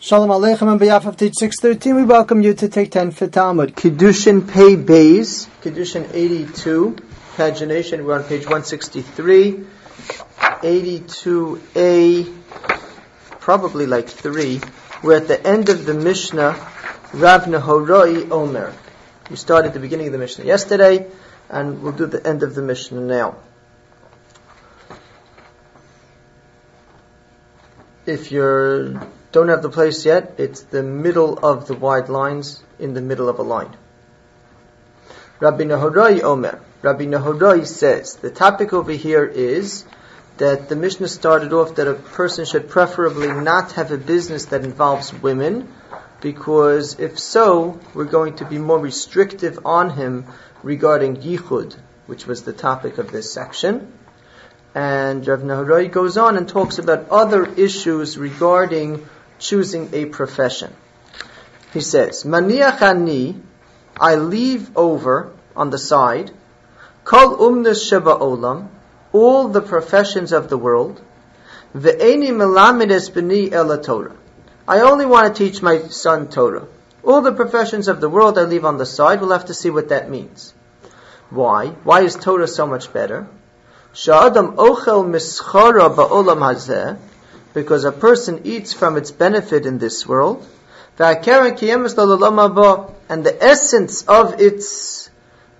Shalom Aleichem and behalf of Teach 613, we welcome you to take 10 for Talmud. Kiddushin Pei Beis, Kiddushin 82, pagination, we're on page 163, 82a, probably like 3. We're at the end of the Mishnah, Rav Nehoroi Omer. We started the beginning of the Mishnah yesterday, and we'll do the end of the Mishnah now. If you don't have the place yet, it's the middle of the wide lines in the middle of a line. Rabbi Nehoroi Omer. Rabbi Nehoroi says, the topic over here is that the Mishnah started off that a person should preferably not have a business that involves women, because if so, we're going to be more restrictive on him regarding yichud, which was the topic of this section. And Rav Nehoroi goes on and talks about other issues regarding choosing a profession. He says, Maniachani, I leave over on the side, Kol umnes sheba olam, all the professions of the world, ve'eni melamides b'ni ela Torah. I only want to teach my son Torah. All the professions of the world I leave on the side. We'll have to see what that means. Why? Why is Torah so much better? Sha'adam ochel mischara ba'olam hazeh, because a person eats from its benefit in this world, and the essence of its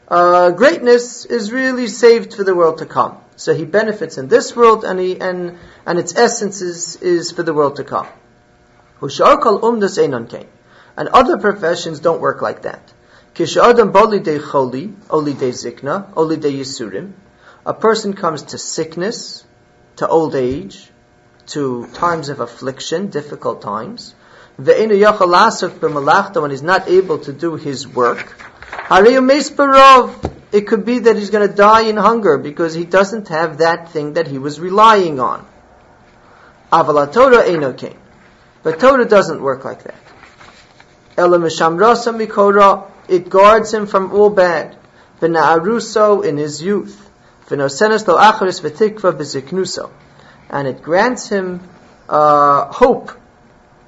uh, greatness is really saved for the world to come. So he benefits in this world, and he, and and its essence is, is for the world to come. And other professions don't work like that. A person comes to sickness, to old age, to times of affliction, difficult times. When he's not able to do his work. It could be that he's going to die in hunger because he doesn't have that thing that he was relying on. But Torah doesn't work like that. It guards him from all bad. in his youth and it grants him uh, hope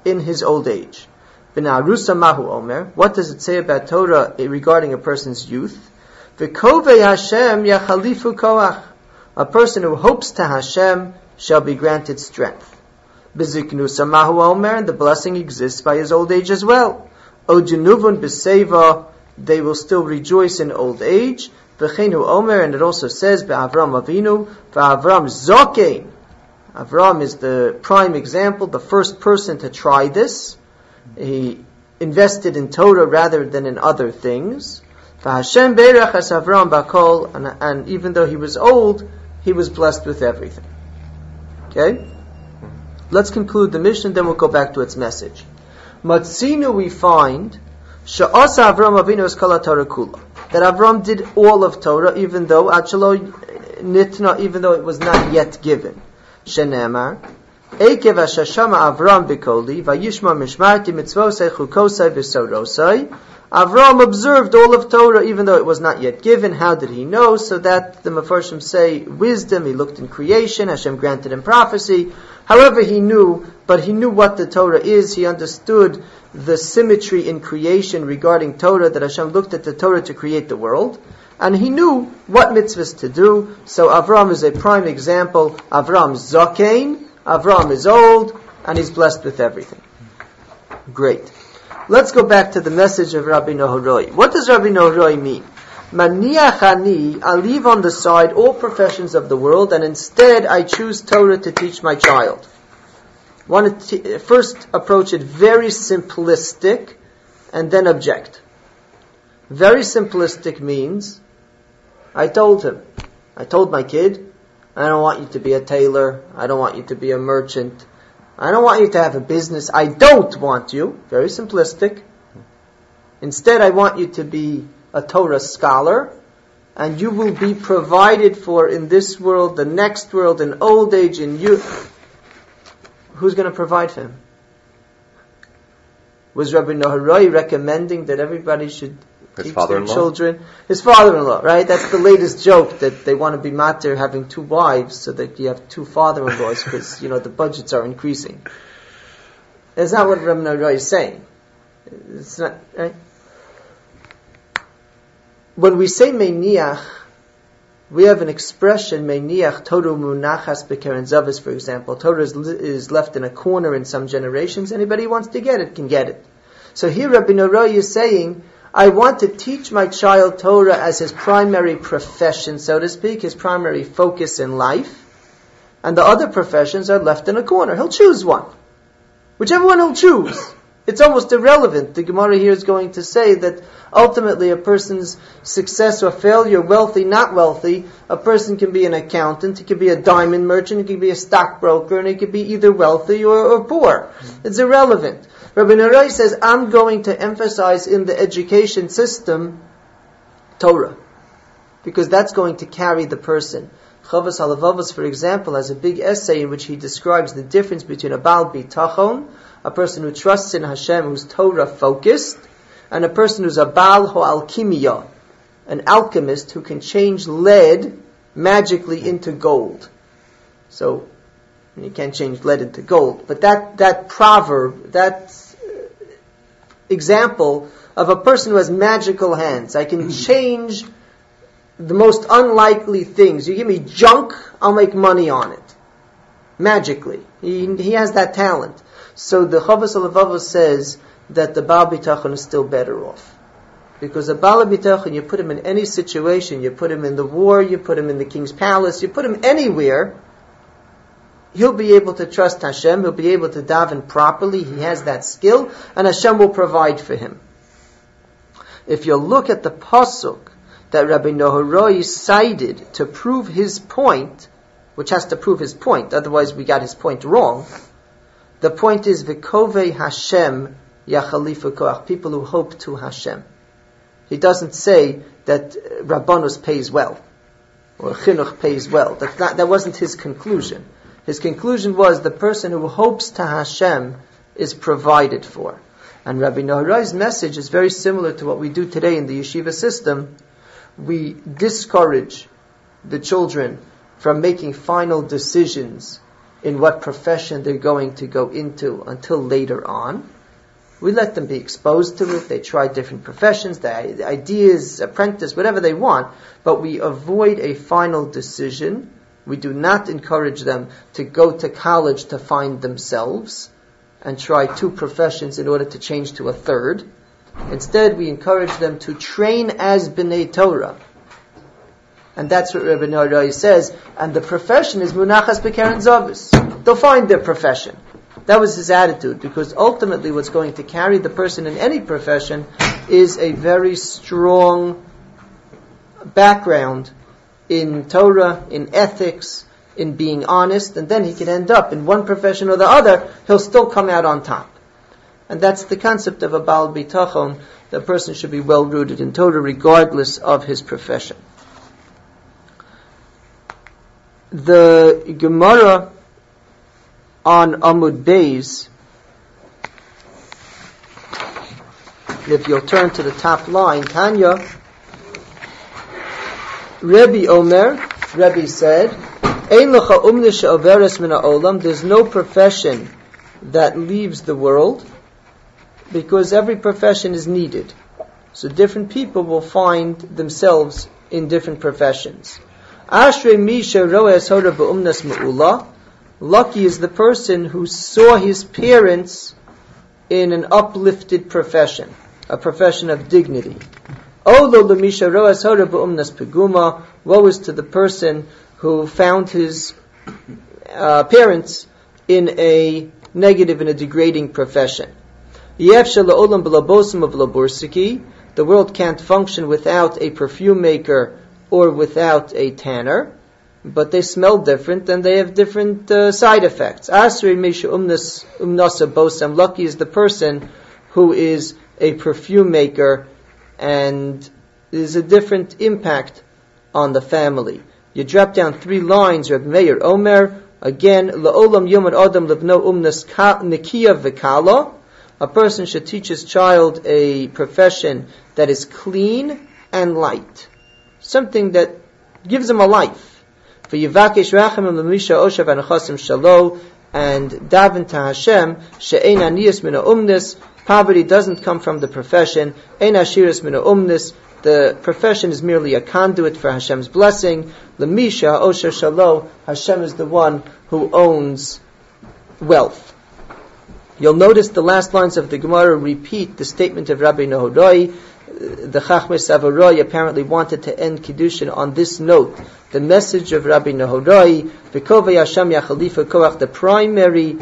in his old age. mahu omer. What does it say about Torah regarding a person's youth? Hashem yachalifu koach. A person who hopes to Hashem shall be granted strength. Beziknusa mahu omer. The blessing exists by his old age as well. Ojunuvun beseva. They will still rejoice in old age. V'chenu omer. And it also says be'avram avinu. V'avram zokein. Avram is the prime example, the first person to try this. He invested in Torah rather than in other things. Hashem as Avram Bakol, and even though he was old, he was blessed with everything. Okay? Let's conclude the Mishnah, then we'll go back to its message. Matzinu we find, Avram Kula. That Avram did all of Torah, even though, Achalo Nitna, even though it was not yet given. Shenemar, Ekev Hashashama Avram Bikoli, Vayishma Mishmarti Mitzvosei Chukosei V'Sorosei. Avram observed all of Torah even though it was not yet given. How did he know? So that the Mefarshim say wisdom, he looked in creation, Hashem granted him prophecy. However, he knew, but he knew what the Torah is. He understood the symmetry in creation regarding Torah, that Hashem looked at the Torah to create the world and he knew what mitzvahs to do. So Avram is a prime example. Avram Zakein, Avram is old, and he's blessed with everything. Great. Let's go back to the message of Rabbi Nehoroi. What does Rabbi Nehoroi mean? Maniachani, I leave on the side all professions of the world, and instead I choose Torah to teach my child. Want to t- first approach it very simplistic, and then object. Very simplistic means I told him. I told my kid, I don't want you to be a tailor. I don't want you to be a merchant. I don't want you to have a business. I don't want you. Very simplistic. Instead, I want you to be a Torah scholar, and you will be provided for in this world, the next world, in old age, in youth. Who's going to provide for him? Was Rabbi Nehoroi recommending that everybody should his teach their children. His father-in-law, right? That's the latest joke that they want to be matter having two wives so that you have two father-in-laws because you know the budgets are increasing. That's not what Rabbi Nara is saying. It's not, right? When we say Meiniach, we have an expression, Meiniach Toru Munachas Bekeren Zavis, for example. Torah is, is, left in a corner in some generations. Anybody who wants to get it can get it. So here Rabbi Norai is saying, I want to teach my child Torah as his primary profession, so to speak, his primary focus in life. And the other professions are left in a corner. He'll choose one. Whichever one he'll choose. It's almost irrelevant. The Gemara here is going to say that ultimately a person's success or failure, wealthy, not wealthy, a person can be an accountant, he could be a diamond merchant, he could be a stockbroker, and he could be either wealthy or, or poor. It's irrelevant. Rabbi Narai says, I'm going to emphasize in the education system Torah. Because that's going to carry the person. Chovos Halevavos, for example, has a big essay in which he describes the difference between a Baal Bitachon, a person who trusts in Hashem, who's Torah focused, and a person who's a Baal Ho'alkimiya, an alchemist who can change lead magically into gold. So, you can't change lead into gold, but that, that proverb, that example of a person who has magical hands. I can change the most unlikely things. You give me junk, I'll make money on it. Magically. He, he has that talent. So the Chavos Alavava says that the Baal Bitachon is still better off. Because the Baal Bitachon, you put him in any situation, you put him in the war, you put him in the king's palace, you put him anywhere, he'll be able to trust Hashem, he'll be able to daven properly, he has that skill, and Hashem will provide for him. If you look at the Pasuk that Rabbi Nehoroi cited to prove his point, which has to prove his point, otherwise we got his point wrong, the point is Vikove Hashem Yachalifu Koach, people who hope to Hashem. He doesn't say that Rabbanus pays well, or Chinuch pays well. That, that wasn't his conclusion. His conclusion was the person who hopes to Hashem is provided for. And Rabbi Nehoroi's message is very similar to what we do today in the yeshiva system. We discourage the children from making final decisions in what profession they're going to go into until later on. We let them be exposed to it. They try different professions, the ideas, apprentice, whatever they want, but we avoid a final decision we do not encourage them to go to college to find themselves and try two professions in order to change to a third. Instead, we encourage them to train as B'nai Torah. And that's what Rabbi Norai says. And the profession is Munachas Bekeren Zavis. They'll find their profession. That was his attitude, because ultimately what's going to carry the person in any profession is a very strong background in Torah, in ethics, in being honest, and then he can end up in one profession or the other, he'll still come out on top. And that's the concept of a Baal Bitachon. The person should be well rooted in Torah regardless of his profession. The Gemara on Amud Beis, if you'll turn to the top line, Tanya, Rebbe Omer, Rebbe said, Ein. There's no profession that leaves the world because every profession is needed. So different people will find themselves in different professions. Ashrei misha roes hora be'umnas me'ula. Lucky is the person who saw his parents in an uplifted profession, a profession of dignity. Olo lemisha roas hora be'umnas peguma. Woe is to the person who found his uh, parents in a negative and a degrading profession. The world can't function without a perfume maker or without a tanner, but they smell different and they have different uh, side effects. Asri misha umnasa bosam. Lucky is the person who is a perfume maker and there's a different impact on the family. You drop down three lines, Reb Meir Omer, again, La'olam Yomad Adam Levno Umnas Nikia Vikala. A person should teach his child a profession that is clean and light. Something that gives him a life. For Yivakesh Rachamim Lamisha Oshav Anachasim Shalo, and daven to Hashem, she'ein aniyas mina umnis, poverty doesn't come from the profession, ein ashiris mina umnis, the profession is merely a conduit for Hashem's blessing. Lemisha osher shalo, Hashem is the one who owns wealth. You'll notice the last lines of the Gemara repeat the statement of Rabbi Nehoroi. The Chachmes Avaroi apparently wanted to end Kiddushin on this note. The message of Rabbi Nehoroi, V'kovei Hashem Yachalifa the primary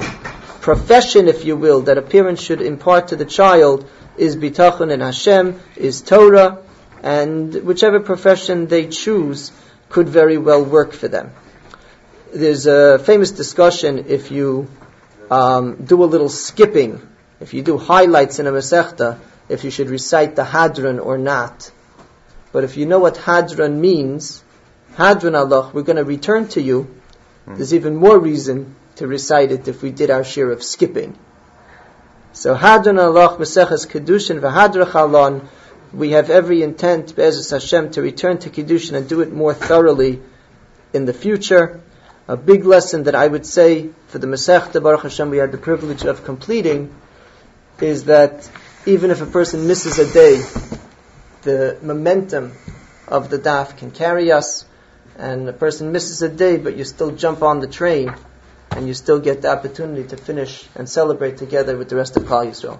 profession, if you will, that a parent should impart to the child is bitachon and Hashem, is Torah, and whichever profession they choose could very well work for them. There's a famous discussion if you um, do a little skipping, if you do highlights in a Masechta, if you should recite the Hadran or not. But if you know what Hadran means, Hadran Allah, we're going to return to you. There's even more reason to recite it if we did our share of skipping. So Hadran Allah, Maseches Kiddushin, V'Hadrach Alon, we have every intent, Be'ezus Hashem, to return to Kiddushin and do it more thoroughly in the future. A big lesson that I would say for the Masechta Baruch Hashem we had the privilege of completing is that even if a person misses a day, the momentum of the daf can carry us, and a person misses a day, but you still jump on the train, and you still get the opportunity to finish and celebrate together with the rest of Klal Yisrael.